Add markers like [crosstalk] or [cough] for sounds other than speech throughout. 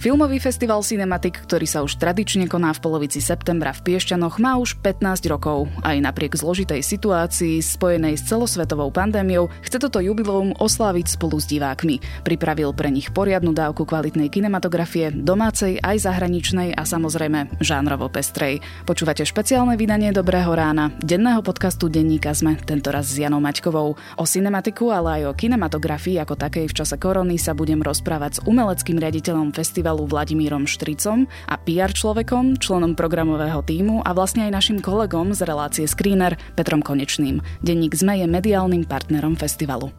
Filmový festival Cinematic, ktorý sa už tradične koná v polovici septembra v Piešťanoch, má už 15 rokov. Aj napriek zložitej situácii spojenej s celosvetovou pandémiou chce toto jubileum osláviť spolu s divákmi. Pripravil pre nich poriadnu dávku kvalitnej kinematografie, domácej aj zahraničnej a samozrejme žánrovo pestrej. Počúvate špeciálne vydanie Dobrého rána, denného podcastu Denníka sme, tentoraz s Janou Maťkovou. O cinematiku, ale aj o kinematografii ako takej v čase korony sa budem rozprávať s umeleckým riaditeľom festivalu festivalu Vladimírom Štricom a PR človekom, členom programového týmu a vlastne aj našim kolegom z relácie Screener Petrom Konečným. Denník ZME je mediálnym partnerom festivalu.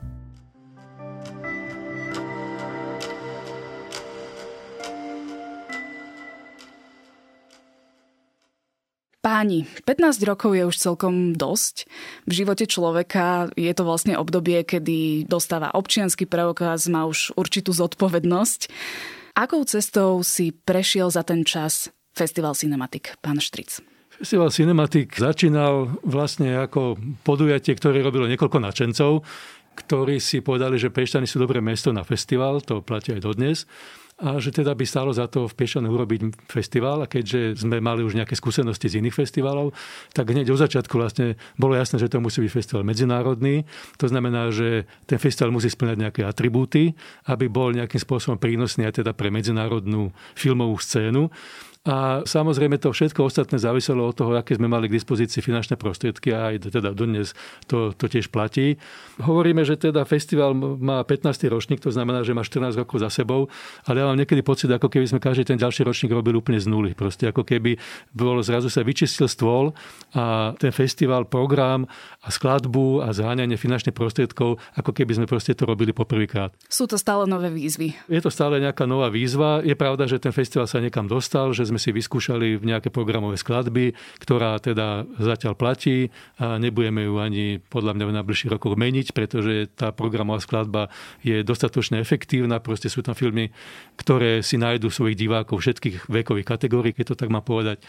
Páni, 15 rokov je už celkom dosť. V živote človeka je to vlastne obdobie, kedy dostáva občianský preukaz, má už určitú zodpovednosť. Akou cestou si prešiel za ten čas Festival Cinematic, pán Štric? Festival Cinematic začínal vlastne ako podujatie, ktoré robilo niekoľko načencov, ktorí si povedali, že Peštany sú dobré mesto na festival, to platí aj dodnes a že teda by stalo za to v Piešane urobiť festival a keďže sme mali už nejaké skúsenosti z iných festivalov, tak hneď od začiatku vlastne bolo jasné, že to musí byť festival medzinárodný. To znamená, že ten festival musí splňať nejaké atribúty, aby bol nejakým spôsobom prínosný aj teda pre medzinárodnú filmovú scénu. A samozrejme to všetko ostatné záviselo od toho, aké sme mali k dispozícii finančné prostriedky a aj teda dodnes to, to tiež platí. Hovoríme, že teda festival má 15. ročník, to znamená, že má 14 rokov za sebou, ale ja mám niekedy pocit, ako keby sme každý ten ďalší ročník robili úplne z nuly. Proste ako keby bol, zrazu sa vyčistil stôl a ten festival, program a skladbu a zháňanie finančných prostriedkov, ako keby sme proste to robili poprvýkrát. Sú to stále nové výzvy. Je to stále nejaká nová výzva. Je pravda, že ten festival sa niekam dostal, že sme si vyskúšali v nejaké programové skladby, ktorá teda zatiaľ platí a nebudeme ju ani podľa mňa v najbližších rokoch meniť, pretože tá programová skladba je dostatočne efektívna. Proste sú tam filmy, ktoré si nájdu svojich divákov všetkých vekových kategórií, keď to tak má povedať.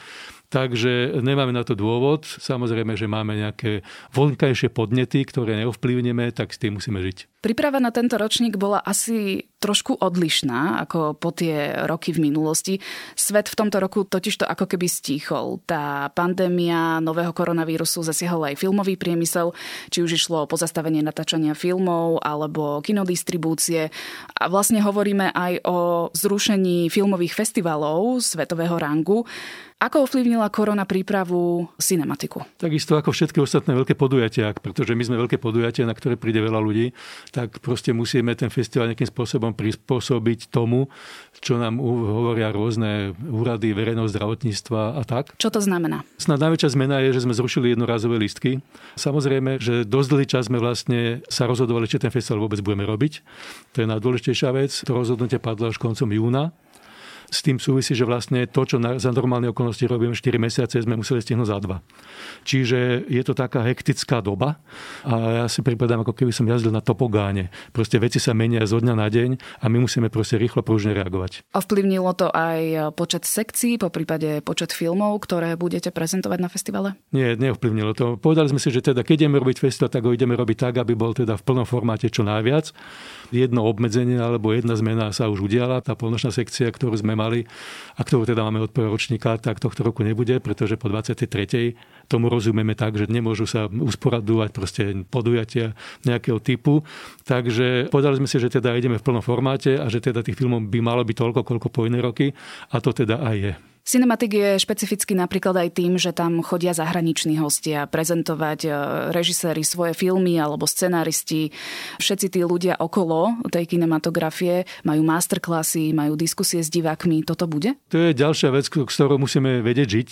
Takže nemáme na to dôvod. Samozrejme, že máme nejaké vonkajšie podnety, ktoré neovplyvneme, tak s tým musíme žiť. Príprava na tento ročník bola asi trošku odlišná ako po tie roky v minulosti. Svet v tomto roku totiž to ako keby stíchol. Tá pandémia nového koronavírusu zasiahol aj filmový priemysel, či už išlo o pozastavenie natáčania filmov alebo kinodistribúcie. A vlastne hovoríme aj o zrušení filmových festivalov svetového rangu. Ako ovplyvnila korona prípravu cinematiku? Takisto ako všetky ostatné veľké podujatia, pretože my sme veľké podujatia, na ktoré príde veľa ľudí, tak proste musíme ten festival nejakým spôsobom prispôsobiť tomu, čo nám hovoria rôzne úrady verejného zdravotníctva a tak. Čo to znamená? Snad najväčšia zmena je, že sme zrušili jednorazové listky. Samozrejme, že dosť dlhý čas sme vlastne sa rozhodovali, či ten festival vôbec budeme robiť. To je najdôležitejšia vec. To rozhodnutie padlo až koncom júna s tým súvisí, že vlastne to, čo na, za normálne okolnosti robíme 4 mesiace, sme museli stihnúť za 2. Čiže je to taká hektická doba a ja si pripadám, ako keby som jazdil na topogáne. Proste veci sa menia zo dňa na deň a my musíme proste rýchlo pružne reagovať. Ovplyvnilo to aj počet sekcií, po prípade počet filmov, ktoré budete prezentovať na festivale? Nie, neovplyvnilo to. Povedali sme si, že teda keď ideme robiť festival, tak ho ideme robiť tak, aby bol teda v plnom formáte čo najviac. Jedno obmedzenie alebo jedna zmena sa už udiala, tá polnočná sekcia, ktorú sme mali a ktorú teda máme od prvého ročníka, tak tohto roku nebude, pretože po 23. tomu rozumieme tak, že nemôžu sa usporadovať proste podujatia nejakého typu. Takže povedali sme si, že teda ideme v plnom formáte a že teda tých filmov by malo byť toľko, koľko po iné roky a to teda aj je. Cinematic je špecificky napríklad aj tým, že tam chodia zahraniční hostia prezentovať e, režiséri svoje filmy alebo scenáristi. Všetci tí ľudia okolo tej kinematografie majú masterklasy, majú diskusie s divákmi. Toto bude? To je ďalšia vec, ktorou musíme vedieť žiť.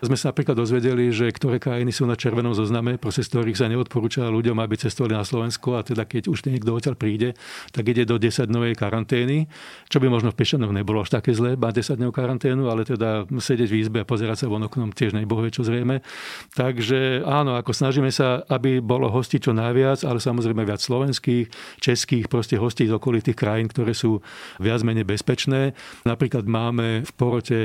Sme sa napríklad dozvedeli, že ktoré krajiny sú na červenom zozname, proces ktorých sa neodporúča ľuďom, aby cestovali na Slovensko a teda keď už niekto odtiaľ príde, tak ide do 10 dňovej karantény, čo by možno v Pešanoch nebolo až také zlé, mať 10 dňov karanténu, ale teda sedieť v izbe a pozerať sa von oknom tiež nebohuje čo zrejme. Takže áno, ako snažíme sa, aby bolo hostí čo najviac, ale samozrejme viac slovenských, českých, proste hostí z okolitých krajín, ktoré sú viac menej bezpečné. Napríklad máme v porote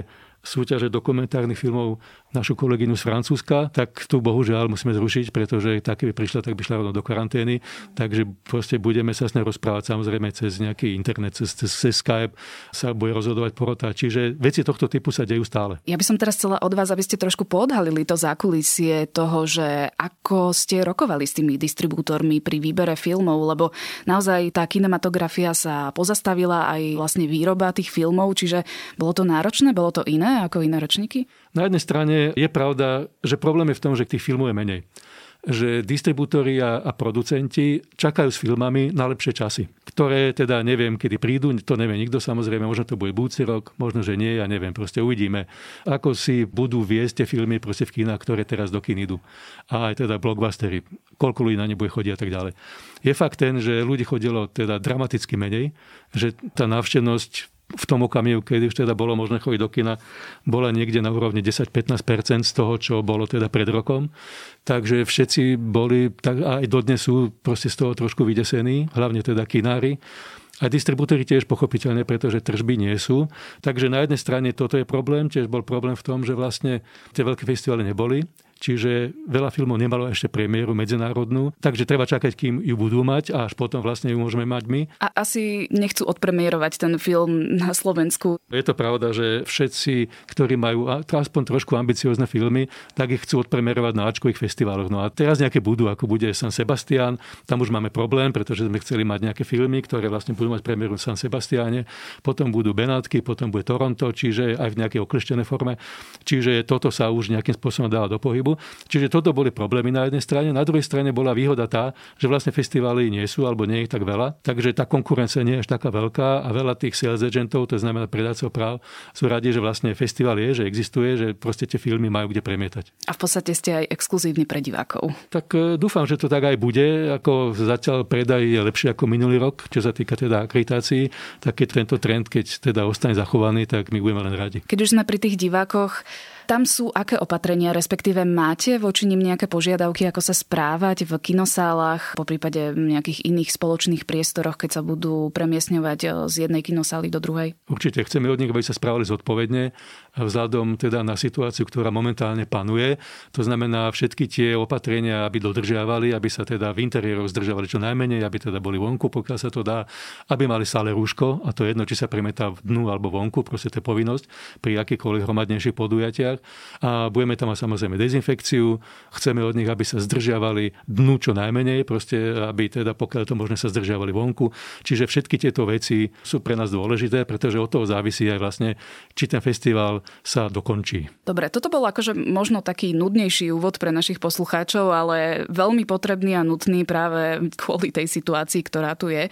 súťaže dokumentárnych filmov našu kolegyňu z Francúzska, tak tu bohužiaľ musíme zrušiť, pretože tak keby prišla, tak by šla rovno do karantény. Takže proste budeme sa s ňou rozprávať samozrejme cez nejaký internet, cez, cez, cez Skype sa bude rozhodovať porota. Čiže veci tohto typu sa dejú stále. Ja by som teraz chcela od vás, aby ste trošku podhalili to zákulisie toho, že ako ste rokovali s tými distribútormi pri výbere filmov, lebo naozaj tá kinematografia sa pozastavila aj vlastne výroba tých filmov, čiže bolo to náročné, bolo to iné ako iné ročníky? Na jednej strane je pravda, že problém je v tom, že tých filmov je menej že distribútori a, a producenti čakajú s filmami na lepšie časy, ktoré teda neviem, kedy prídu, to nevie nikto samozrejme, možno to bude budúci rok, možno, že nie, ja neviem, proste uvidíme, ako si budú viesť tie filmy proste v kinách, ktoré teraz do kin idú. A aj teda blockbustery, koľko ľudí na ne bude chodiť a tak ďalej. Je fakt ten, že ľudí chodilo teda dramaticky menej, že tá návštevnosť v tom okamihu, keď už teda bolo možné chodiť do kina, bola niekde na úrovni 10-15% z toho, čo bolo teda pred rokom. Takže všetci boli, tak aj dodnes sú proste z toho trošku vydesení, hlavne teda kinári. A distribútory tiež pochopiteľne, pretože tržby nie sú. Takže na jednej strane toto je problém, tiež bol problém v tom, že vlastne tie veľké festivaly neboli čiže veľa filmov nemalo ešte premiéru medzinárodnú, takže treba čakať, kým ju budú mať a až potom vlastne ju môžeme mať my. A asi nechcú odpremierovať ten film na Slovensku. Je to pravda, že všetci, ktorí majú aspoň trošku ambiciozne filmy, tak ich chcú odpremierovať na Ačkových festivaloch. No a teraz nejaké budú, ako bude San Sebastian, tam už máme problém, pretože sme chceli mať nejaké filmy, ktoré vlastne budú mať premiéru v San Sebastiane, potom budú Benátky, potom bude Toronto, čiže aj v nejakej okleštenej forme. Čiže toto sa už nejakým spôsobom dá do pohybu pohybu. Čiže toto boli problémy na jednej strane. Na druhej strane bola výhoda tá, že vlastne festivály nie sú alebo nie je tak veľa, takže tá konkurencia nie je až taká veľká a veľa tých sales agentov, to znamená predácov práv, sú radi, že vlastne festival je, že existuje, že proste tie filmy majú kde premietať. A v podstate ste aj exkluzívni pre divákov. Tak e, dúfam, že to tak aj bude. Ako zatiaľ predaj je lepšie ako minulý rok, čo sa týka teda akreditácií, tak keď tento trend, keď teda ostane zachovaný, tak my budeme len radi. Keď už sme pri tých divákoch, tam sú aké opatrenia, respektíve máte voči nim nejaké požiadavky, ako sa správať v kinosálach, po prípade nejakých iných spoločných priestoroch, keď sa budú premiesňovať eh, z jednej kinosály do druhej? Určite chceme od nich, aby sa správali zodpovedne vzhľadom teda na situáciu, ktorá momentálne panuje. To znamená všetky tie opatrenia, aby dodržiavali, aby sa teda v interiéroch zdržiavali čo najmenej, aby teda boli vonku, pokiaľ sa to dá, aby mali stále rúško, a to je jedno, či sa premetá v dnu alebo vonku, proste to je povinnosť pri akýchkoľvek hromadnejších podujatiach a budeme tam mať samozrejme dezinfekciu. Chceme od nich, aby sa zdržiavali dnu čo najmenej, proste aby teda pokiaľ to možné sa zdržiavali vonku. Čiže všetky tieto veci sú pre nás dôležité, pretože od toho závisí aj vlastne, či ten festival sa dokončí. Dobre, toto bol akože možno taký nudnejší úvod pre našich poslucháčov, ale veľmi potrebný a nutný práve kvôli tej situácii, ktorá tu je.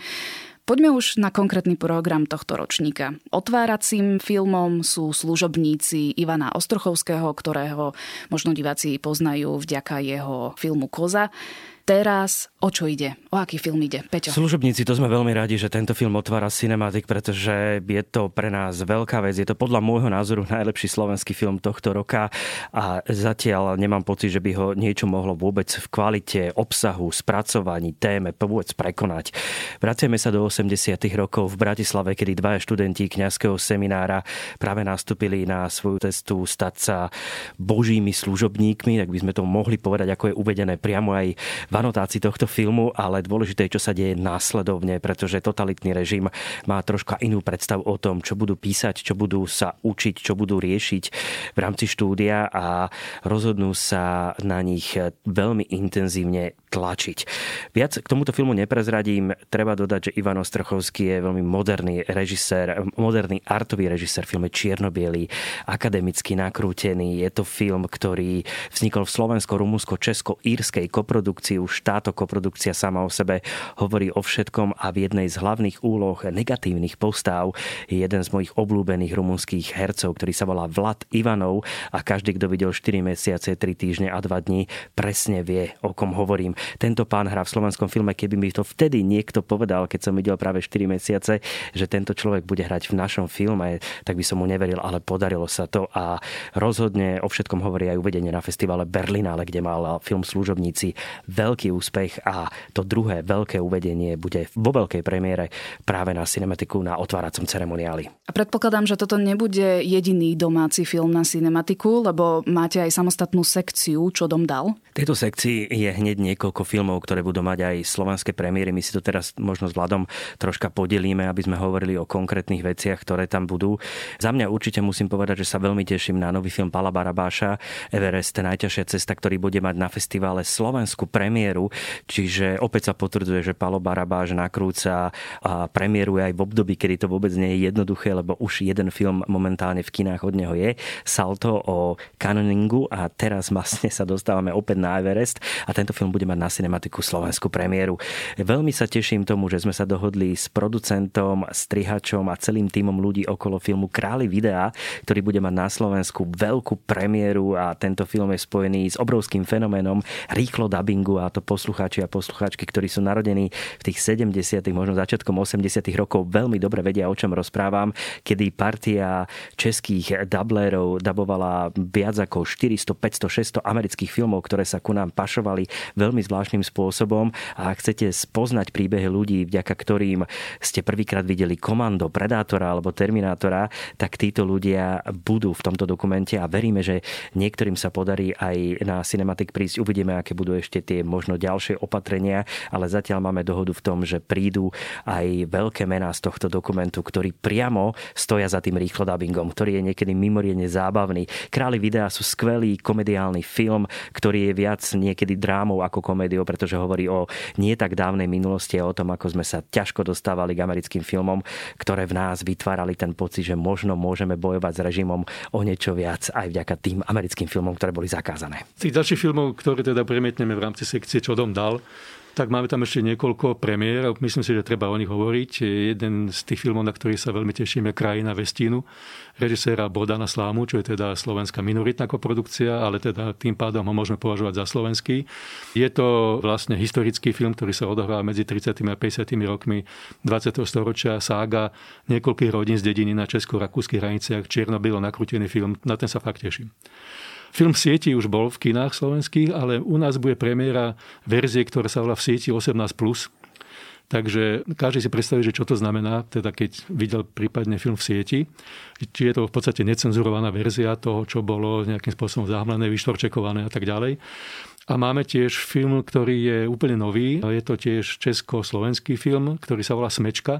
Poďme už na konkrétny program tohto ročníka. Otváracím filmom sú služobníci Ivana Ostrochovského, ktorého možno diváci poznajú vďaka jeho filmu Koza. Teraz o čo ide? O aký film ide? Peťo? Služobníci, to sme veľmi radi, že tento film otvára Cinematic, pretože je to pre nás veľká vec. Je to podľa môjho názoru najlepší slovenský film tohto roka a zatiaľ nemám pocit, že by ho niečo mohlo vôbec v kvalite obsahu, spracovaní, téme vôbec prekonať. Vraciame sa do 80. rokov v Bratislave, kedy dvaja študenti kňazského seminára práve nastúpili na svoju cestu stať sa božími služobníkmi, tak by sme to mohli povedať, ako je uvedené priamo aj anotácii tohto filmu, ale dôležité je, čo sa deje následovne, pretože totalitný režim má troška inú predstavu o tom, čo budú písať, čo budú sa učiť, čo budú riešiť v rámci štúdia a rozhodnú sa na nich veľmi intenzívne tlačiť. Viac k tomuto filmu neprezradím. Treba dodať, že Ivan Ostrochovský je veľmi moderný režisér, moderný artový režisér, film je čiernobielý, akademicky nakrútený. Je to film, ktorý vznikol v slovensko-rumunsko-česko-írskej koprodukcii. Už táto koprodukcia sama o sebe hovorí o všetkom a v jednej z hlavných úloh negatívnych postáv je jeden z mojich obľúbených rumunských hercov, ktorý sa volá Vlad Ivanov a každý, kto videl 4 mesiace, 3 týždne a 2 dní, presne vie, o kom hovorím. Tento pán hrá v slovenskom filme, keby mi to vtedy niekto povedal, keď som videl práve 4 mesiace, že tento človek bude hrať v našom filme, tak by som mu neveril, ale podarilo sa to a rozhodne o všetkom hovorí aj uvedenie na festivale Berlinále, kde mal film Služobníci veľký úspech a to druhé veľké uvedenie bude vo veľkej premiére práve na cinematiku na otváracom ceremoniáli. A predpokladám, že toto nebude jediný domáci film na cinematiku, lebo máte aj samostatnú sekciu, čo dom dal. Tejto sekcii je hneď niekoľko filmov, ktoré budú mať aj slovenské premiéry. My si to teraz možno s Vladom troška podelíme, aby sme hovorili o konkrétnych veciach, ktoré tam budú. Za mňa určite musím povedať, že sa veľmi teším na nový film Pala Barabáša Everest, najťažšia cesta, ktorý bude mať na festivale slovenskú premiéru. Čiže opäť sa potvrdzuje, že Palo Barabáš nakrúca a premiéruje aj v období, kedy to vôbec nie je jednoduché, lebo už jeden film momentálne v kinách od neho je. Salto o canoningu a teraz vlastne sa dostávame opäť na Everest a tento film bude mať cinematiku slovenskú premiéru. Veľmi sa teším tomu, že sme sa dohodli s producentom, strihačom a celým týmom ľudí okolo filmu Králi videa, ktorý bude mať na Slovensku veľkú premiéru a tento film je spojený s obrovským fenoménom rýchlo dubbingu a to poslucháči a poslucháčky, ktorí sú narodení v tých 70. možno začiatkom 80. rokov veľmi dobre vedia, o čom rozprávam, kedy partia českých dublérov dabovala viac ako 400, 500, 600 amerických filmov, ktoré sa ku nám pašovali veľmi zvláštnym spôsobom a ak chcete spoznať príbehy ľudí, vďaka ktorým ste prvýkrát videli Komando, Predátora alebo Terminátora, tak títo ľudia budú v tomto dokumente a veríme, že niektorým sa podarí aj na Cinematic prísť. Uvidíme, aké budú ešte tie možno ďalšie opatrenia, ale zatiaľ máme dohodu v tom, že prídu aj veľké mená z tohto dokumentu, ktorí priamo stoja za tým rýchlo dubbingom, ktorý je niekedy mimoriadne zábavný. Králi videa sú skvelý komediálny film, ktorý je viac niekedy drámou ako komédiou, pretože hovorí o nie tak dávnej minulosti a o tom, ako sme sa ťažko dostávali k americkým filmom, ktoré v nás vytvárali ten pocit, že možno môžeme bojovať s režimom o niečo viac aj vďaka tým americkým filmom, ktoré boli zakázané. Tých ďalších filmov, ktoré teda premietneme v rámci sekcie Čo dom dal, tak máme tam ešte niekoľko premiér. Myslím si, že treba o nich hovoriť. Jeden z tých filmov, na ktorý sa veľmi tešíme, Krajina Vestínu, režiséra Bodana Slámu, čo je teda slovenská minoritná koprodukcia, ale teda tým pádom ho môžeme považovať za slovenský. Je to vlastne historický film, ktorý sa odohráva medzi 30. a 50. rokmi 20. storočia. Sága niekoľkých rodín z dediny na česko-rakúskych hraniciach. Čierno-bielo nakrútený film. Na ten sa fakt teším. Film v sieti už bol v kinách slovenských, ale u nás bude premiéra verzie, ktorá sa volá v sieti 18+. Takže každý si predstaví, že čo to znamená, teda keď videl prípadne film v sieti. Či je to v podstate necenzurovaná verzia toho, čo bolo nejakým spôsobom zahmlené, vyštorčekované a tak ďalej. A máme tiež film, ktorý je úplne nový. Je to tiež česko-slovenský film, ktorý sa volá Smečka,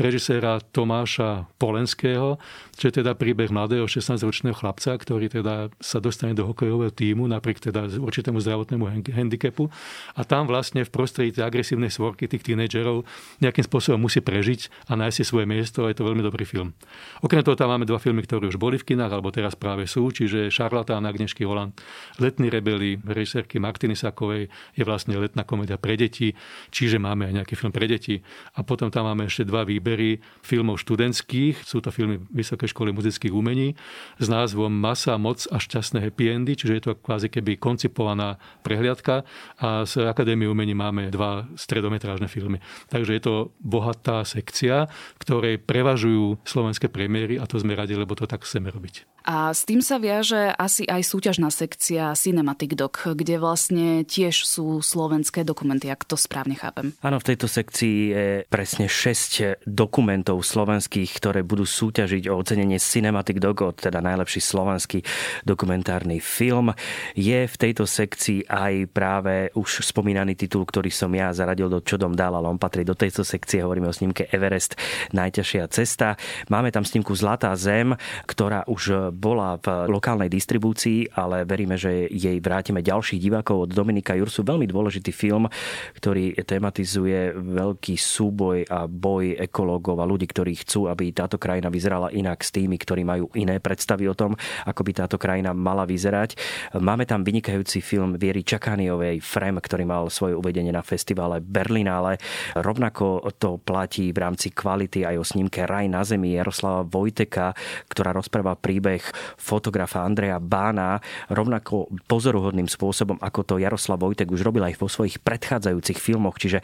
režiséra Tomáša Polenského, čo je teda príbeh mladého 16-ročného chlapca, ktorý teda sa dostane do hokejového týmu napriek teda určitému zdravotnému handicapu. A tam vlastne v prostredí tej agresívnej svorky tých tínedžerov nejakým spôsobom musí prežiť a nájsť si svoje miesto. Je to veľmi dobrý film. Okrem toho tam máme dva filmy, ktoré už boli v kinách, alebo teraz práve sú, čiže Šarlatán Agnešky Holand, Letní rebeli, režisérky Martiny Sakovej je vlastne letná komédia pre deti, čiže máme aj nejaký film pre deti. A potom tam máme ešte dva výbery filmov študentských, sú to filmy Vysokej školy muzických umení s názvom Masa, moc a šťastné happy endy, čiže je to kvázi keby koncipovaná prehliadka a z Akadémie umení máme dva stredometrážne filmy. Takže je to bohatá sekcia, ktorej prevažujú slovenské premiéry a to sme radi, lebo to tak chceme robiť. A s tým sa viaže asi aj súťažná sekcia Cinematic Doc, kde vlastne tiež sú slovenské dokumenty, ak to správne chápem. Áno, v tejto sekcii je presne 6 dokumentov slovenských, ktoré budú súťažiť o ocenenie Cinematic Doc, teda najlepší slovenský dokumentárny film. Je v tejto sekcii aj práve už spomínaný titul, ktorý som ja zaradil do Čodom dal, ale on patrí do tejto sekcie. Hovoríme o snímke Everest, najťažšia cesta. Máme tam snímku Zlatá zem, ktorá už bola v lokálnej distribúcii, ale veríme, že jej vrátime ďalších divákov od Dominika Jursu. Veľmi dôležitý film, ktorý tematizuje veľký súboj a boj ekológov a ľudí, ktorí chcú, aby táto krajina vyzerala inak s tými, ktorí majú iné predstavy o tom, ako by táto krajina mala vyzerať. Máme tam vynikajúci film Viery Čakániovej Frem, ktorý mal svoje uvedenie na festivale Berlinále. Rovnako to platí v rámci kvality aj o snímke Raj na zemi Jaroslava Vojteka, ktorá rozpráva príbeh príbeh fotografa Andreja Bána rovnako pozoruhodným spôsobom, ako to Jaroslav Vojtek už robil aj vo svojich predchádzajúcich filmoch. Čiže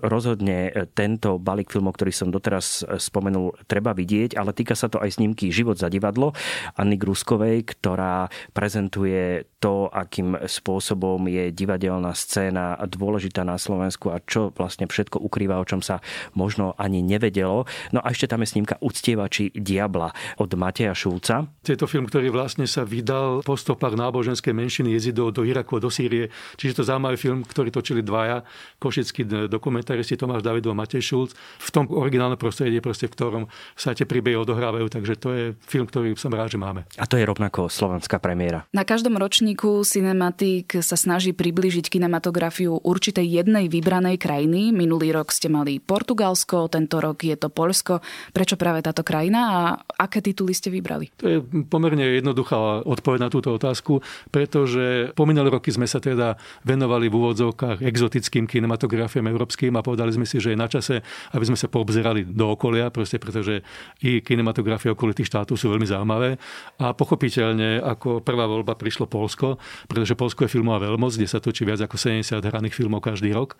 rozhodne tento balík filmov, ktorý som doteraz spomenul, treba vidieť, ale týka sa to aj snímky Život za divadlo Anny Gruskovej, ktorá prezentuje to, akým spôsobom je divadelná scéna dôležitá na Slovensku a čo vlastne všetko ukrýva, o čom sa možno ani nevedelo. No a ešte tam je snímka Uctievači diabla od Mateja Šulca. Je to film, ktorý vlastne sa vydal po stopách náboženskej menšiny jezidov do Iraku a do Sýrie. Čiže to zaujímavý film, ktorý točili dvaja košickí dokumentaristi Tomáš Davidov a Matej Šulc. V tom originálnom prostredí, proste, v ktorom sa tie príbehy odohrávajú. Takže to je film, ktorý som rád, že máme. A to je rovnako slovenská premiéra. Na každom ročníku Cinematic sa snaží priblížiť kinematografiu určitej jednej vybranej krajiny. Minulý rok ste mali Portugalsko, tento rok je to Polsko. Prečo práve táto krajina a aké tituly ste vybrali? To je pomerne jednoduchá odpoveď na túto otázku, pretože po minulé roky sme sa teda venovali v úvodzovkách exotickým kinematografiám európskym a povedali sme si, že je na čase, aby sme sa poobzerali do okolia, proste pretože i kinematografie okolitých štátov sú veľmi zaujímavé. A pochopiteľne ako prvá voľba prišlo Polsko, pretože Polsko je filmová veľmoc, kde sa točí viac ako 70 hraných filmov každý rok.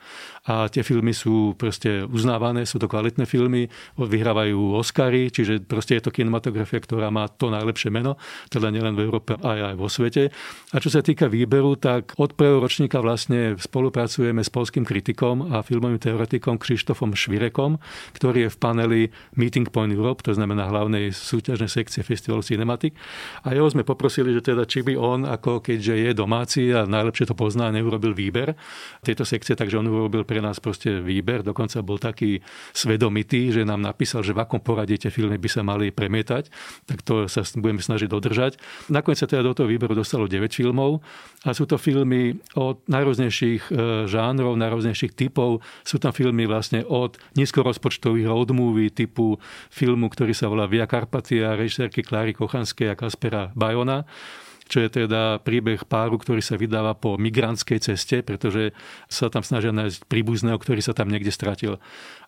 A tie filmy sú proste uznávané, sú to kvalitné filmy, vyhrávajú Oscary, čiže proste je to kinematografia, ktorá má to najlepšie meno, teda nielen v Európe, aj aj vo svete. A čo sa týka výberu, tak od prvého ročníka vlastne spolupracujeme s polským kritikom a filmovým teoretikom Krištofom Švirekom, ktorý je v paneli Meeting Point Europe, to znamená hlavnej súťažnej sekcie Festivalu Cinematic. A jeho sme poprosili, že teda či by on, ako keďže je domáci a najlepšie to pozná, neurobil výber tejto sekcie, takže on urobil pre nás proste výber. Dokonca bol taký svedomitý, že nám napísal, že v akom poradí tie filmy by sa mali premietať. Tak to sa budeme snažiť dodržať. Nakoniec sa teda do toho výberu dostalo 9 filmov a sú to filmy od najrôznejších e, žánrov, najrôznejších typov. Sú tam filmy vlastne od nízkorozpočtových road movie typu filmu, ktorý sa volá Via Carpatia, režisérky Kláry Kochanskej a Kaspera Bajona čo je teda príbeh páru, ktorý sa vydáva po migrantskej ceste, pretože sa tam snažia nájsť príbuzného, ktorý sa tam niekde stratil.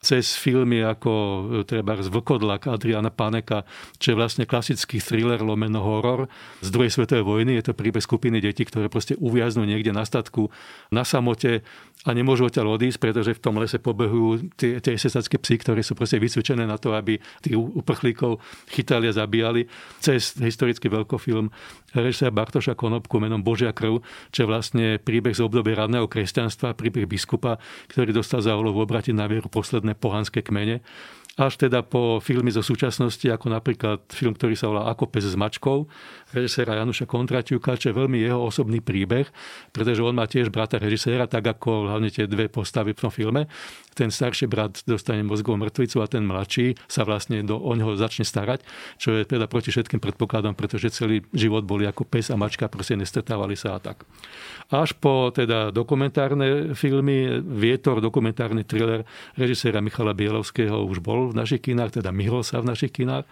Cez filmy ako e, treba z Vlkodlak Adriana Paneka, čo je vlastne klasický thriller lomeno horor z druhej svetovej vojny. Je to príbeh skupiny detí, ktoré proste uviaznú niekde na statku na samote a nemôžu odtiaľ odísť, pretože v tom lese pobehujú tie, tie sesacké psy, ktoré sú proste vycvičené na to, aby tých uprchlíkov chytali a zabíjali. Cez historický veľkofilm režisér Bartoša Konopku menom Božia krv, čo je vlastne príbeh z obdobia radného kresťanstva, príbeh biskupa, ktorý dostal za úlohu obratiť na vieru posledné pohanské kmene až teda po filmy zo súčasnosti, ako napríklad film, ktorý sa volá Ako pes s mačkou, režiséra Januša Kontraťuka, čo je veľmi jeho osobný príbeh, pretože on má tiež brata režiséra, tak ako hlavne tie dve postavy v tom filme. Ten starší brat dostane mozgovú mŕtvicu a ten mladší sa vlastne do, o neho začne starať, čo je teda proti všetkým predpokladom, pretože celý život boli ako pes a mačka, proste nestretávali sa a tak. Až po teda dokumentárne filmy, Vietor, dokumentárny thriller režiséra Michala Bielovského už bol v našich kinách, teda myhol sa v našich kinách.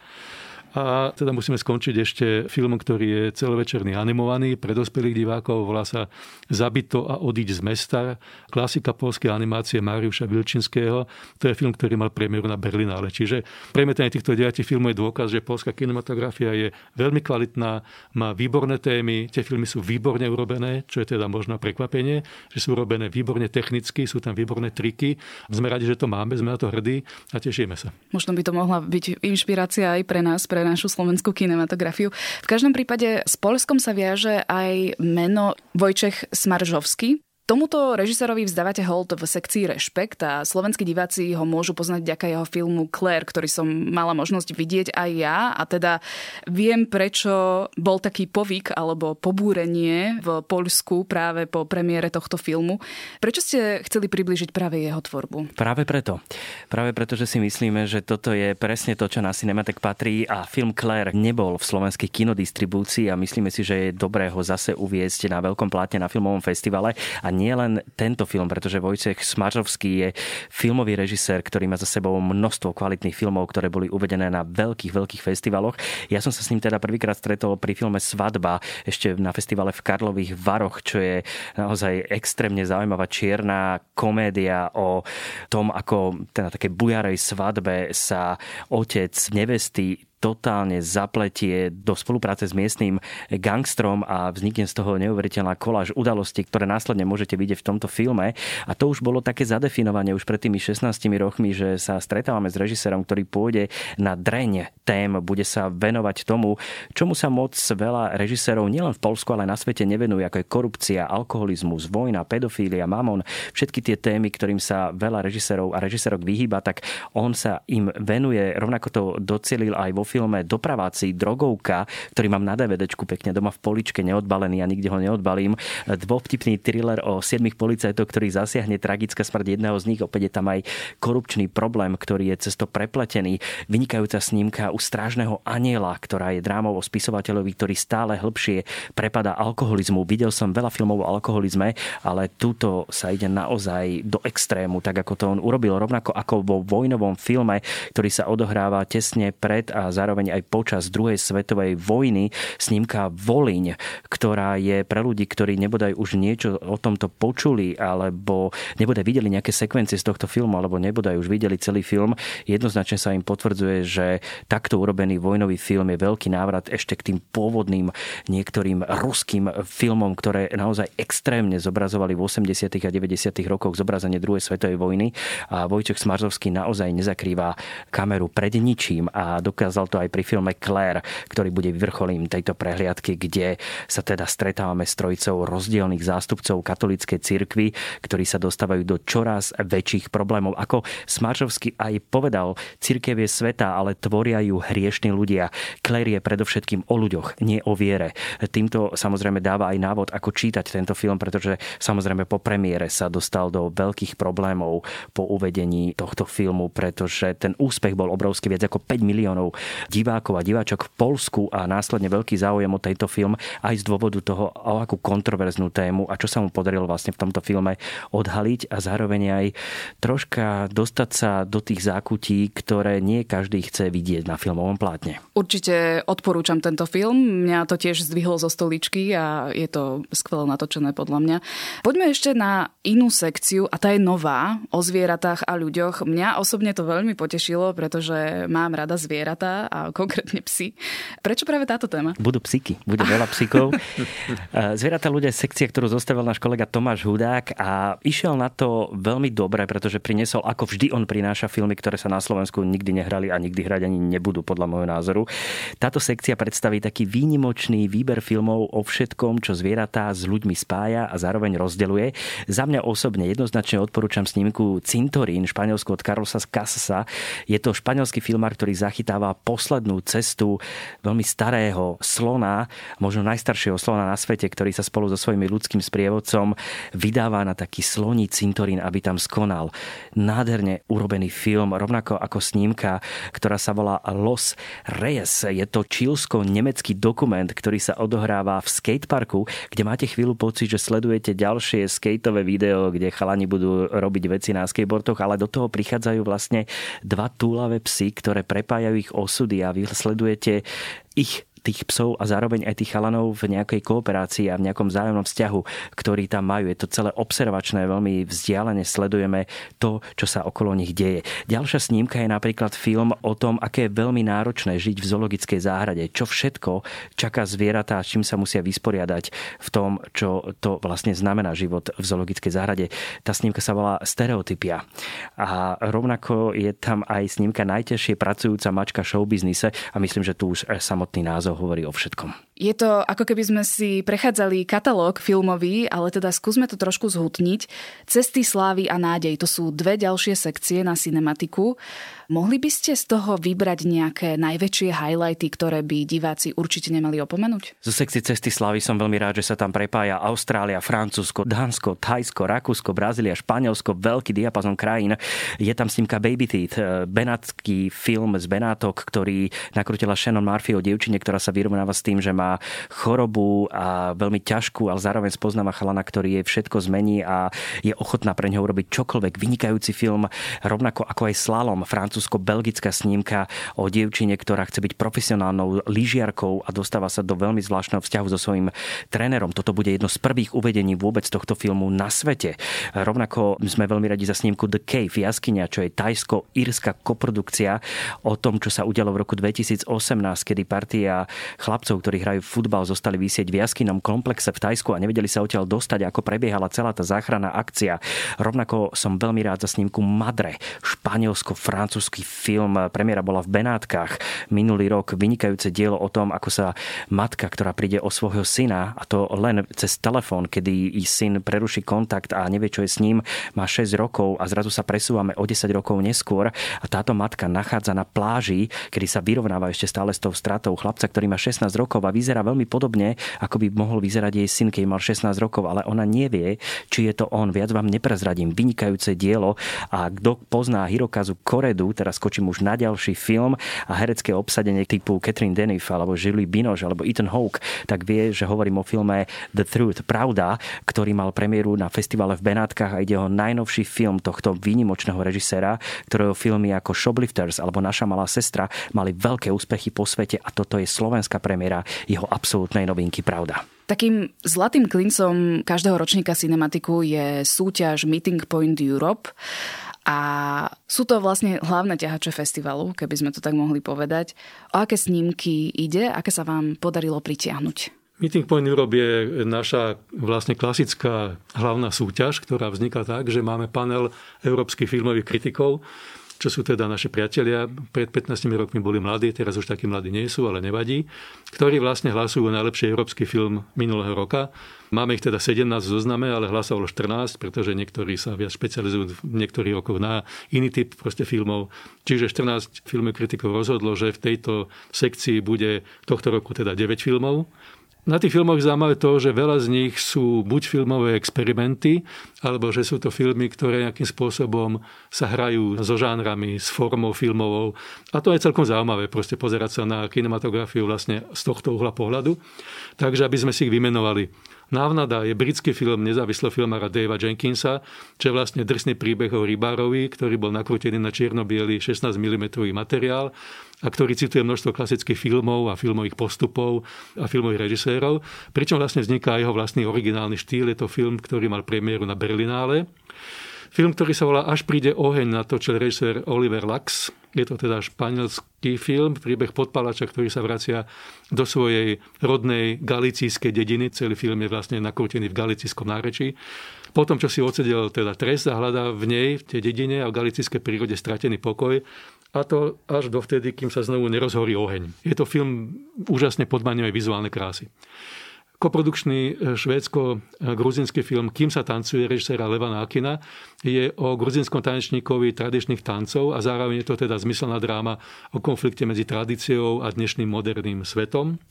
A teda musíme skončiť ešte film, ktorý je celovečerný animovaný pre dospelých divákov. Volá sa Zabito a odiť z mesta. Klasika polskej animácie Mariuša Vilčinského. To je film, ktorý mal premiéru na Berlinále. Čiže premietanie týchto deviatich filmov je dôkaz, že polská kinematografia je veľmi kvalitná, má výborné témy, tie filmy sú výborne urobené, čo je teda možno prekvapenie, že sú urobené výborne technicky, sú tam výborné triky. Sme radi, že to máme, sme na to hrdí a tešíme sa. Možno by to mohla byť inšpirácia aj pre nás, pre našu slovenskú kinematografiu. V každom prípade s Polskom sa viaže aj meno Vojčech Smaržovský. Tomuto režisérovi vzdávate hold v sekcii Rešpekt a slovenskí diváci ho môžu poznať vďaka jeho filmu Claire, ktorý som mala možnosť vidieť aj ja a teda viem, prečo bol taký povyk alebo pobúrenie v Poľsku práve po premiére tohto filmu. Prečo ste chceli približiť práve jeho tvorbu? Práve preto. Práve preto, že si myslíme, že toto je presne to, čo na Cinematek patrí a film Claire nebol v slovenskej kinodistribúcii a myslíme si, že je dobré ho zase uviezť na veľkom plátne na filmovom festivale a nie len tento film, pretože Vojcech Smažovský je filmový režisér, ktorý má za sebou množstvo kvalitných filmov, ktoré boli uvedené na veľkých, veľkých festivaloch. Ja som sa s ním teda prvýkrát stretol pri filme Svadba ešte na festivale v Karlových Varoch, čo je naozaj extrémne zaujímavá čierna komédia o tom, ako teda také bujarej svadbe sa otec nevesty totálne zapletie do spolupráce s miestnym gangstrom a vznikne z toho neuveriteľná koláž udalostí, ktoré následne môžete vidieť v tomto filme. A to už bolo také zadefinovanie už pred tými 16 rokmi, že sa stretávame s režisérom, ktorý pôjde na dreň tém, bude sa venovať tomu, čomu sa moc veľa režisérov nielen v Polsku, ale na svete nevenuje, ako je korupcia, alkoholizmus, vojna, pedofília, mamon, všetky tie témy, ktorým sa veľa režisérov a režisérok vyhýba, tak on sa im venuje. Rovnako to docelil aj vo filme Dopraváci, Drogovka, ktorý mám na DVD pekne doma v poličke, neodbalený a nikde ho neodbalím. Dvovtipný thriller o siedmých policajtoch, ktorý zasiahne tragická smrť jedného z nich. Opäť je tam aj korupčný problém, ktorý je cesto prepletený. Vynikajúca snímka u strážneho aniela, ktorá je drámou o spisovateľovi, ktorý stále hĺbšie prepada alkoholizmu. Videl som veľa filmov o alkoholizme, ale túto sa ide naozaj do extrému, tak ako to on urobil, rovnako ako vo vojnovom filme, ktorý sa odohráva tesne pred a zároveň aj počas druhej svetovej vojny, snímka Voliň, ktorá je pre ľudí, ktorí nebodaj už niečo o tomto počuli, alebo nebodaj videli nejaké sekvencie z tohto filmu, alebo nebodaj už videli celý film, jednoznačne sa im potvrdzuje, že takto urobený vojnový film je veľký návrat ešte k tým pôvodným niektorým ruským filmom, ktoré naozaj extrémne zobrazovali v 80. a 90. rokoch zobrazenie druhej svetovej vojny a Vojček Smarzovský naozaj nezakrýva kameru pred ničím a dokázal to aj pri filme Claire, ktorý bude vyvrcholím tejto prehliadky, kde sa teda stretávame s trojicou rozdielných zástupcov katolíckej cirkvi, ktorí sa dostávajú do čoraz väčších problémov. Ako Smaržovský aj povedal, cirkev je sveta, ale tvoria ju hriešni ľudia. Claire je predovšetkým o ľuďoch, nie o viere. Týmto samozrejme dáva aj návod, ako čítať tento film, pretože samozrejme po premiére sa dostal do veľkých problémov po uvedení tohto filmu, pretože ten úspech bol obrovský, viac ako 5 miliónov divákov a diváčok v Polsku a následne veľký záujem o tejto film aj z dôvodu toho, o akú kontroverznú tému a čo sa mu podarilo vlastne v tomto filme odhaliť a zároveň aj troška dostať sa do tých zákutí, ktoré nie každý chce vidieť na filmovom plátne. Určite odporúčam tento film. Mňa to tiež zdvihlo zo stoličky a je to skvelo natočené podľa mňa. Poďme ešte na inú sekciu a tá je nová o zvieratách a ľuďoch. Mňa osobne to veľmi potešilo, pretože mám rada zvieratá a konkrétne psy. Prečo práve táto téma? Budú psíky, bude veľa psíkov. [laughs] Zvieratá ľudia je sekcia, ktorú zostavil náš kolega Tomáš Hudák a išiel na to veľmi dobre, pretože priniesol, ako vždy on prináša filmy, ktoré sa na Slovensku nikdy nehrali a nikdy hrať ani nebudú, podľa môjho názoru. Táto sekcia predstaví taký výnimočný výber filmov o všetkom, čo zvieratá s ľuďmi spája a zároveň rozdeluje. Za mňa osobne jednoznačne odporúčam snímku Cintorín, Španielsko od Carlosa Casasa. Je to španielský filmár, ktorý zachytáva poslednú cestu veľmi starého slona, možno najstaršieho slona na svete, ktorý sa spolu so svojimi ľudským sprievodcom vydáva na taký sloní cintorín, aby tam skonal. Nádherne urobený film, rovnako ako snímka, ktorá sa volá Los Reyes. Je to čílsko-nemecký dokument, ktorý sa odohráva v skateparku, kde máte chvíľu pocit, že sledujete ďalšie skateové video, kde chalani budú robiť veci na skateboardoch, ale do toho prichádzajú vlastne dva túlavé psy, ktoré prepájajú ich osudy a vy sledujete ich tých psov a zároveň aj tých chalanov v nejakej kooperácii a v nejakom vzájomnom vzťahu, ktorý tam majú. Je to celé observačné, veľmi vzdialene sledujeme to, čo sa okolo nich deje. Ďalšia snímka je napríklad film o tom, aké je veľmi náročné žiť v zoologickej záhrade. Čo všetko čaká zvieratá, s čím sa musia vysporiadať v tom, čo to vlastne znamená život v zoologickej záhrade. Tá snímka sa volá Stereotypia. A rovnako je tam aj snímka najtežšie pracujúca mačka showbiznise a myslím, že tu už samotný názov to hovorí o všetkom. Je to ako keby sme si prechádzali katalóg filmový, ale teda skúsme to trošku zhutniť. Cesty slávy a nádej, to sú dve ďalšie sekcie na cinematiku. Mohli by ste z toho vybrať nejaké najväčšie highlighty, ktoré by diváci určite nemali opomenúť? Zo sekcie Cesty slavy som veľmi rád, že sa tam prepája Austrália, Francúzsko, Dánsko, Thajsko, Rakúsko, Brazília, Španielsko, veľký diapazon krajín. Je tam snímka Baby Teeth, eh, benátsky film z Benátok, ktorý nakrutila Shannon Murphy o dievčine, ktorá sa vyrovnáva s tým, že má má chorobu a veľmi ťažkú, ale zároveň spoznáva chalana, ktorý jej všetko zmení a je ochotná pre neho urobiť čokoľvek. Vynikajúci film, rovnako ako aj Slalom, francúzsko-belgická snímka o dievčine, ktorá chce byť profesionálnou lyžiarkou a dostáva sa do veľmi zvláštneho vzťahu so svojím trénerom. Toto bude jedno z prvých uvedení vôbec tohto filmu na svete. Rovnako sme veľmi radi za snímku The Cave, jaskyňa, čo je tajsko-írska koprodukcia o tom, čo sa udialo v roku 2018, kedy partia chlapcov, ktorí hrajú futbal, zostali vysieť v jaskynom komplexe v Tajsku a nevedeli sa odtiaľ dostať, ako prebiehala celá tá záchranná akcia. Rovnako som veľmi rád za snímku Madre, španielsko-francúzsky film. Premiéra bola v Benátkach minulý rok. Vynikajúce dielo o tom, ako sa matka, ktorá príde o svojho syna, a to len cez telefón, kedy syn preruší kontakt a nevie, čo je s ním, má 6 rokov a zrazu sa presúvame o 10 rokov neskôr a táto matka nachádza na pláži, kedy sa vyrovnáva ešte stále s tou stratou chlapca, ktorý má 16 rokov a vyzerá veľmi podobne, ako by mohol vyzerať jej syn, keď mal 16 rokov, ale ona nevie, či je to on. Viac vám neprezradím. Vynikajúce dielo a kto pozná Hirokazu Koredu, teraz skočím už na ďalší film a herecké obsadenie typu Catherine Deneuve alebo Julie Binoche alebo Ethan Hawke, tak vie, že hovorím o filme The Truth, Pravda, ktorý mal premiéru na festivale v Benátkach a ide o najnovší film tohto výnimočného režiséra, ktorého filmy ako Shoplifters alebo Naša malá sestra mali veľké úspechy po svete a toto je slovenská premiéra jeho absolútnej novinky Pravda. Takým zlatým klincom každého ročníka cinematiku je súťaž Meeting Point Europe. A sú to vlastne hlavné ťahače festivalu, keby sme to tak mohli povedať. O aké snímky ide, aké sa vám podarilo pritiahnuť? Meeting Point Europe je naša vlastne klasická hlavná súťaž, ktorá vzniká tak, že máme panel európskych filmových kritikov, čo sú teda naši priatelia. Pred 15 rokmi boli mladí, teraz už takí mladí nie sú, ale nevadí, ktorí vlastne hlasujú najlepší európsky film minulého roka. Máme ich teda 17 v zozname, ale hlasovalo 14, pretože niektorí sa viac špecializujú v niektorých rokoch na iný typ proste filmov. Čiže 14 filmov kritikov rozhodlo, že v tejto sekcii bude tohto roku teda 9 filmov na tých filmoch zaujímavé to, že veľa z nich sú buď filmové experimenty, alebo že sú to filmy, ktoré nejakým spôsobom sa hrajú so žánrami, s formou filmovou. A to je celkom zaujímavé, proste pozerať sa na kinematografiu vlastne z tohto uhla pohľadu. Takže aby sme si ich vymenovali. Návnada je britský film nezávislého filmára Davea Jenkinsa, čo je vlastne drsný príbeh o rybárovi, ktorý bol nakrútený na čierno 16 mm materiál a ktorý cituje množstvo klasických filmov a filmových postupov a filmových režisérov. Pričom vlastne vzniká jeho vlastný originálny štýl. Je to film, ktorý mal premiéru na Berlinále. Film, ktorý sa volá Až príde oheň, natočil režisér Oliver Lux. Je to teda španielský film, príbeh podpalača, ktorý sa vracia do svojej rodnej galicijskej dediny. Celý film je vlastne nakrútený v galicijskom nárečí. Potom, čo si odsedel teda trest a hľadá v nej, v tej dedine a v galicijskej prírode stratený pokoj, a to až dovtedy, kým sa znovu nerozhorí oheň. Je to film úžasne podmaňovej vizuálnej krásy koprodukčný e, švédsko-gruzinský film Kým sa tancuje režiséra Levana Akina je o gruzinskom tanečníkovi tradičných tancov a zároveň je to teda zmyselná dráma o konflikte medzi tradíciou a dnešným moderným svetom.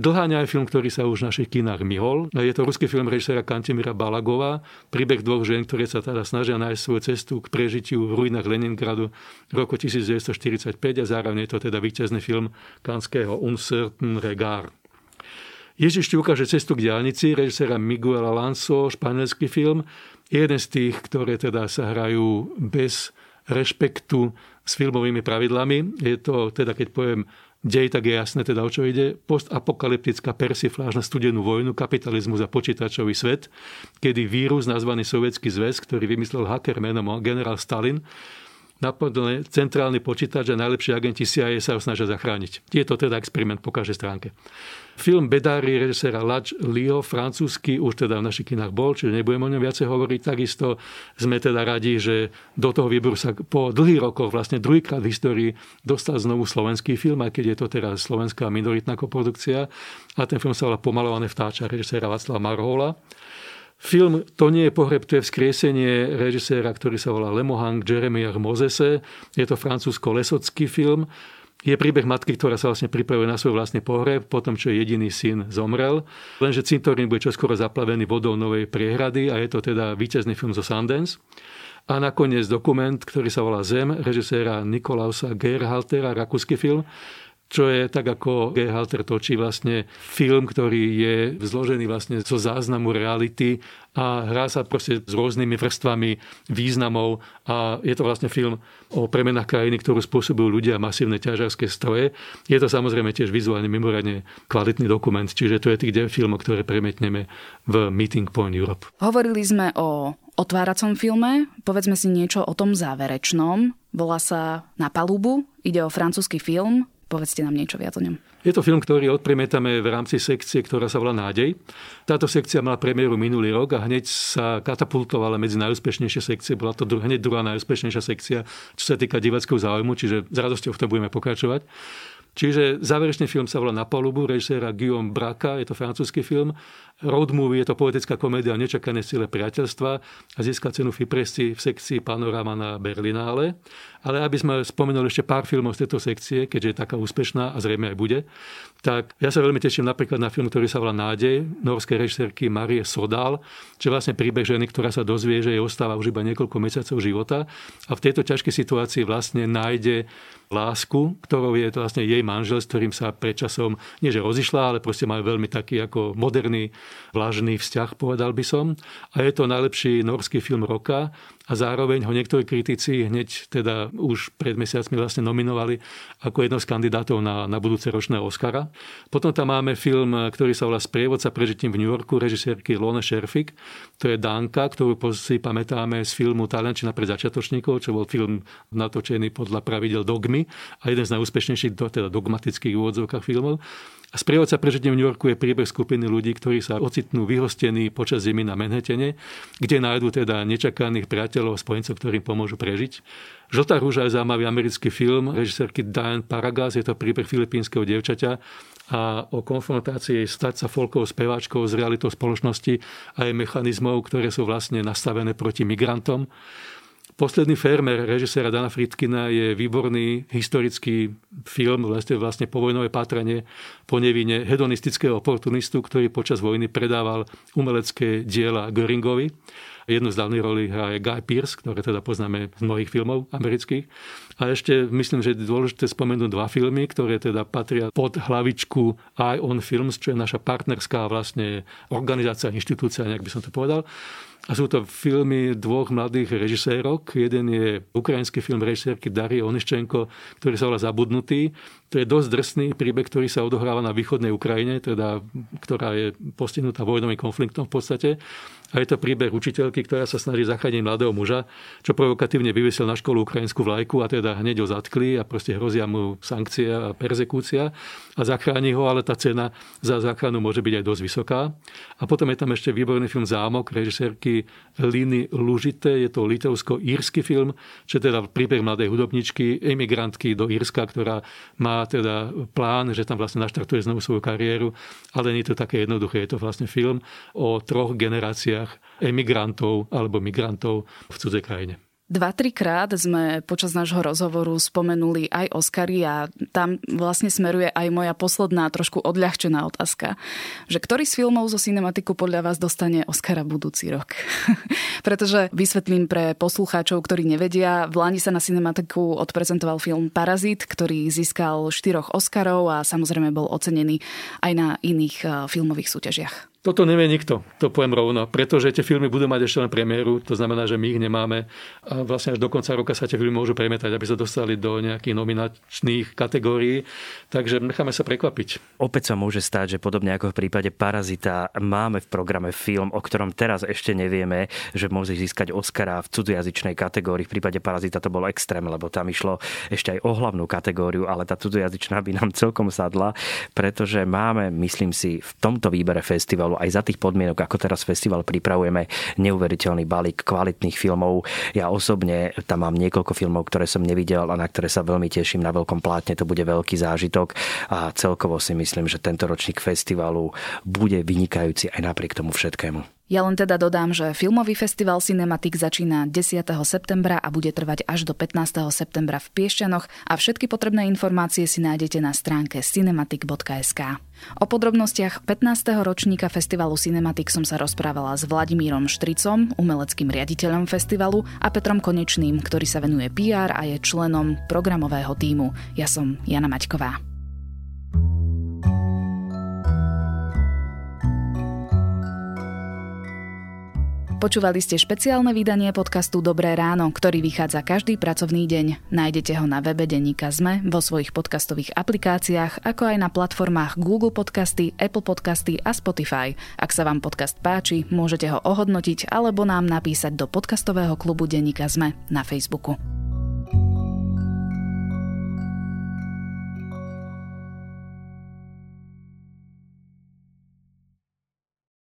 Dlháňa je film, ktorý sa už v našich kinách myhol. Je to ruský film režiséra Kantemira Balagova, príbeh dvoch žien, ktoré sa teda snažia nájsť svoju cestu k prežitiu v ruinách Leningradu roku 1945 a zároveň je to teda víťazný film kanského Uncertain Regard. Ježiš ti ukáže cestu k diálnici, režisera Miguel Alonso, španielský film. Je jeden z tých, ktoré teda sa hrajú bez rešpektu s filmovými pravidlami. Je to teda, keď poviem dej, tak je jasné teda, o čo ide. Postapokalyptická persifláž na studenú vojnu, kapitalizmus a počítačový svet, kedy vírus nazvaný Sovietský zväz, ktorý vymyslel hacker menom generál Stalin, napadne centrálny počítač a najlepší agenti CIA sa ho snažia zachrániť. To teda experiment po každej stránke. Film Bedári režisera Lač Lio, francúzsky, už teda v našich kinách bol, čiže nebudem o ňom viacej hovoriť. Takisto sme teda radi, že do toho výboru sa po dlhých rokoch, vlastne druhýkrát v histórii, dostal znovu slovenský film, aj keď je to teraz slovenská minoritná koprodukcia. A ten film sa volá Pomalované vtáča režisera Václava Marhola. Film To nie je pohreb, to je vzkriesenie režiséra, ktorý sa volá Lemohang Jeremiah Mozese. Je to francúzsko-lesocký film. Je príbeh matky, ktorá sa vlastne pripravuje na svoj vlastný pohreb, potom čo jediný syn zomrel. Lenže cintorín bude čoskoro zaplavený vodou novej priehrady a je to teda víťazný film zo Sundance. A nakoniec dokument, ktorý sa volá Zem, režiséra Nikolausa Gerhaltera, rakúsky film, čo je tak ako G. Halter točí vlastne film, ktorý je zložený vlastne zo záznamu reality a hrá sa proste s rôznymi vrstvami významov a je to vlastne film o premenách krajiny, ktorú spôsobujú ľudia masívne ťažarské stroje. Je to samozrejme tiež vizuálne mimoriadne kvalitný dokument, čiže to je tých 9 filmov, ktoré premietneme v Meeting Point Europe. Hovorili sme o otváracom filme, povedzme si niečo o tom záverečnom. Volá sa Na palubu, ide o francúzsky film, Povedzte nám niečo viac o ňom. Je to film, ktorý odpremietame v rámci sekcie, ktorá sa volá Nádej. Táto sekcia mala premiéru minulý rok a hneď sa katapultovala medzi najúspešnejšie sekcie. Bola to dru- hneď druhá najúspešnejšia sekcia, čo sa týka divackého záujmu, čiže s radosťou v tom budeme pokračovať. Čiže záverečný film sa volá Na polubu, režiséra Guillaume Braka, je to francúzsky film. Road movie je to poetická komédia nečakané sile priateľstva a získa cenu Fipresti v sekcii Panorama na Berlinále. Ale aby sme spomenuli ešte pár filmov z tejto sekcie, keďže je taká úspešná a zrejme aj bude, tak ja sa veľmi teším napríklad na film, ktorý sa volá Nádej, norskej režisérky Marie Sodal, čo je vlastne príbeh ženy, ktorá sa dozvie, že jej ostáva už iba niekoľko mesiacov života a v tejto ťažkej situácii vlastne nájde lásku, ktorou je to vlastne jej manžel, s ktorým sa predčasom, nie že rozišla, ale proste majú veľmi taký ako moderný, vlažný vzťah, povedal by som. A je to najlepší norský film roka a zároveň ho niektorí kritici hneď teda už pred mesiacmi vlastne nominovali ako jedno z kandidátov na, na budúce ročné Oscara. Potom tam máme film, ktorý sa volá Sprievodca prežitím v New Yorku, režisérky Lone Sherfik. To je Danka, ktorú si pamätáme z filmu Taliančina pre začiatočníkov, čo bol film natočený podľa pravidel Dogmy a jeden z najúspešnejších teda dogmatických úvodzovkách filmov. A sprievodca prežitím v New Yorku je príbeh skupiny ľudí, ktorí sa ocitnú vyhostení počas zimy na Manhattane, kde nájdú teda nečakaných priateľov, spojencov, ktorým pomôžu prežiť. Žltá rúža je zaujímavý americký film režisérky Diane Paragas, je to príbeh filipínskeho dievčaťa a o konfrontácii stať sa folkovou speváčkou s realitou spoločnosti a jej mechanizmov, ktoré sú vlastne nastavené proti migrantom. Posledný fermer režiséra Dana Fritkina je výborný historický film, vlastne, vlastne povojnové pátranie po nevine hedonistického oportunistu, ktorý počas vojny predával umelecké diela Göringovi. Jednu z hlavných rolí hraje Guy Pearce, ktoré teda poznáme z mnohých filmov amerických. A ešte myslím, že je dôležité spomenúť dva filmy, ktoré teda patria pod hlavičku Eye on Films, čo je naša partnerská vlastne organizácia, inštitúcia, nejak by som to povedal. A sú to filmy dvoch mladých režisérok. Jeden je ukrajinský film režisérky Darie Oniščenko, ktorý sa volá Zabudnutý. To je dosť drsný príbeh, ktorý sa odohráva na východnej Ukrajine, teda, ktorá je postihnutá vojnovým konfliktom v podstate. A je to príbeh učiteľky, ktorá sa snaží zachrániť mladého muža, čo provokatívne vyvesil na školu ukrajinskú vlajku a teda hneď ho zatkli a proste hrozia mu sankcie a persekúcia a zachráni ho, ale tá cena za záchranu môže byť aj dosť vysoká. A potom je tam ešte výborný film Zámok režisérky Liny Lužité. Je to litovsko-írsky film, čo je teda príbeh mladej hudobničky, emigrantky do Írska, ktorá má teda plán, že tam vlastne naštartuje znovu svoju kariéru, ale nie je to také jednoduché. Je to vlastne film o troch generáciách emigrantov alebo migrantov v cudzej krajine. Dva, trikrát sme počas nášho rozhovoru spomenuli aj Oscary a tam vlastne smeruje aj moja posledná, trošku odľahčená otázka. Že ktorý z filmov zo Cinematiku podľa vás dostane Oscara budúci rok? [laughs] Pretože vysvetlím pre poslucháčov, ktorí nevedia, v Lani sa na Cinematiku odprezentoval film Parazit, ktorý získal štyroch Oscarov a samozrejme bol ocenený aj na iných eh, filmových súťažiach. Toto nevie nikto, to poviem rovno, pretože tie filmy budú mať ešte len premiéru, to znamená, že my ich nemáme a vlastne až do konca roka sa tie filmy môžu premietať, aby sa dostali do nejakých nominačných kategórií, takže necháme sa prekvapiť. Opäť sa môže stať, že podobne ako v prípade Parazita máme v programe film, o ktorom teraz ešte nevieme, že môže získať Oscara v cudzojazyčnej kategórii. V prípade Parazita to bolo extrém, lebo tam išlo ešte aj o hlavnú kategóriu, ale tá cudzojazyčná by nám celkom sadla, pretože máme, myslím si, v tomto výbere festivalu aj za tých podmienok, ako teraz festival pripravujeme, neuveriteľný balík kvalitných filmov. Ja osobne tam mám niekoľko filmov, ktoré som nevidel a na ktoré sa veľmi teším na veľkom plátne. To bude veľký zážitok a celkovo si myslím, že tento ročník festivalu bude vynikajúci aj napriek tomu všetkému. Ja len teda dodám, že filmový festival Cinematic začína 10. septembra a bude trvať až do 15. septembra v Piešťanoch a všetky potrebné informácie si nájdete na stránke cinematic.sk. O podrobnostiach 15. ročníka festivalu Cinematic som sa rozprávala s Vladimírom Štricom, umeleckým riaditeľom festivalu a Petrom Konečným, ktorý sa venuje PR a je členom programového týmu. Ja som Jana Maťková. Počúvali ste špeciálne vydanie podcastu Dobré ráno, ktorý vychádza každý pracovný deň. Nájdete ho na webe Deníka Zme, vo svojich podcastových aplikáciách, ako aj na platformách Google Podcasty, Apple Podcasty a Spotify. Ak sa vám podcast páči, môžete ho ohodnotiť alebo nám napísať do podcastového klubu Deníka Zme na Facebooku.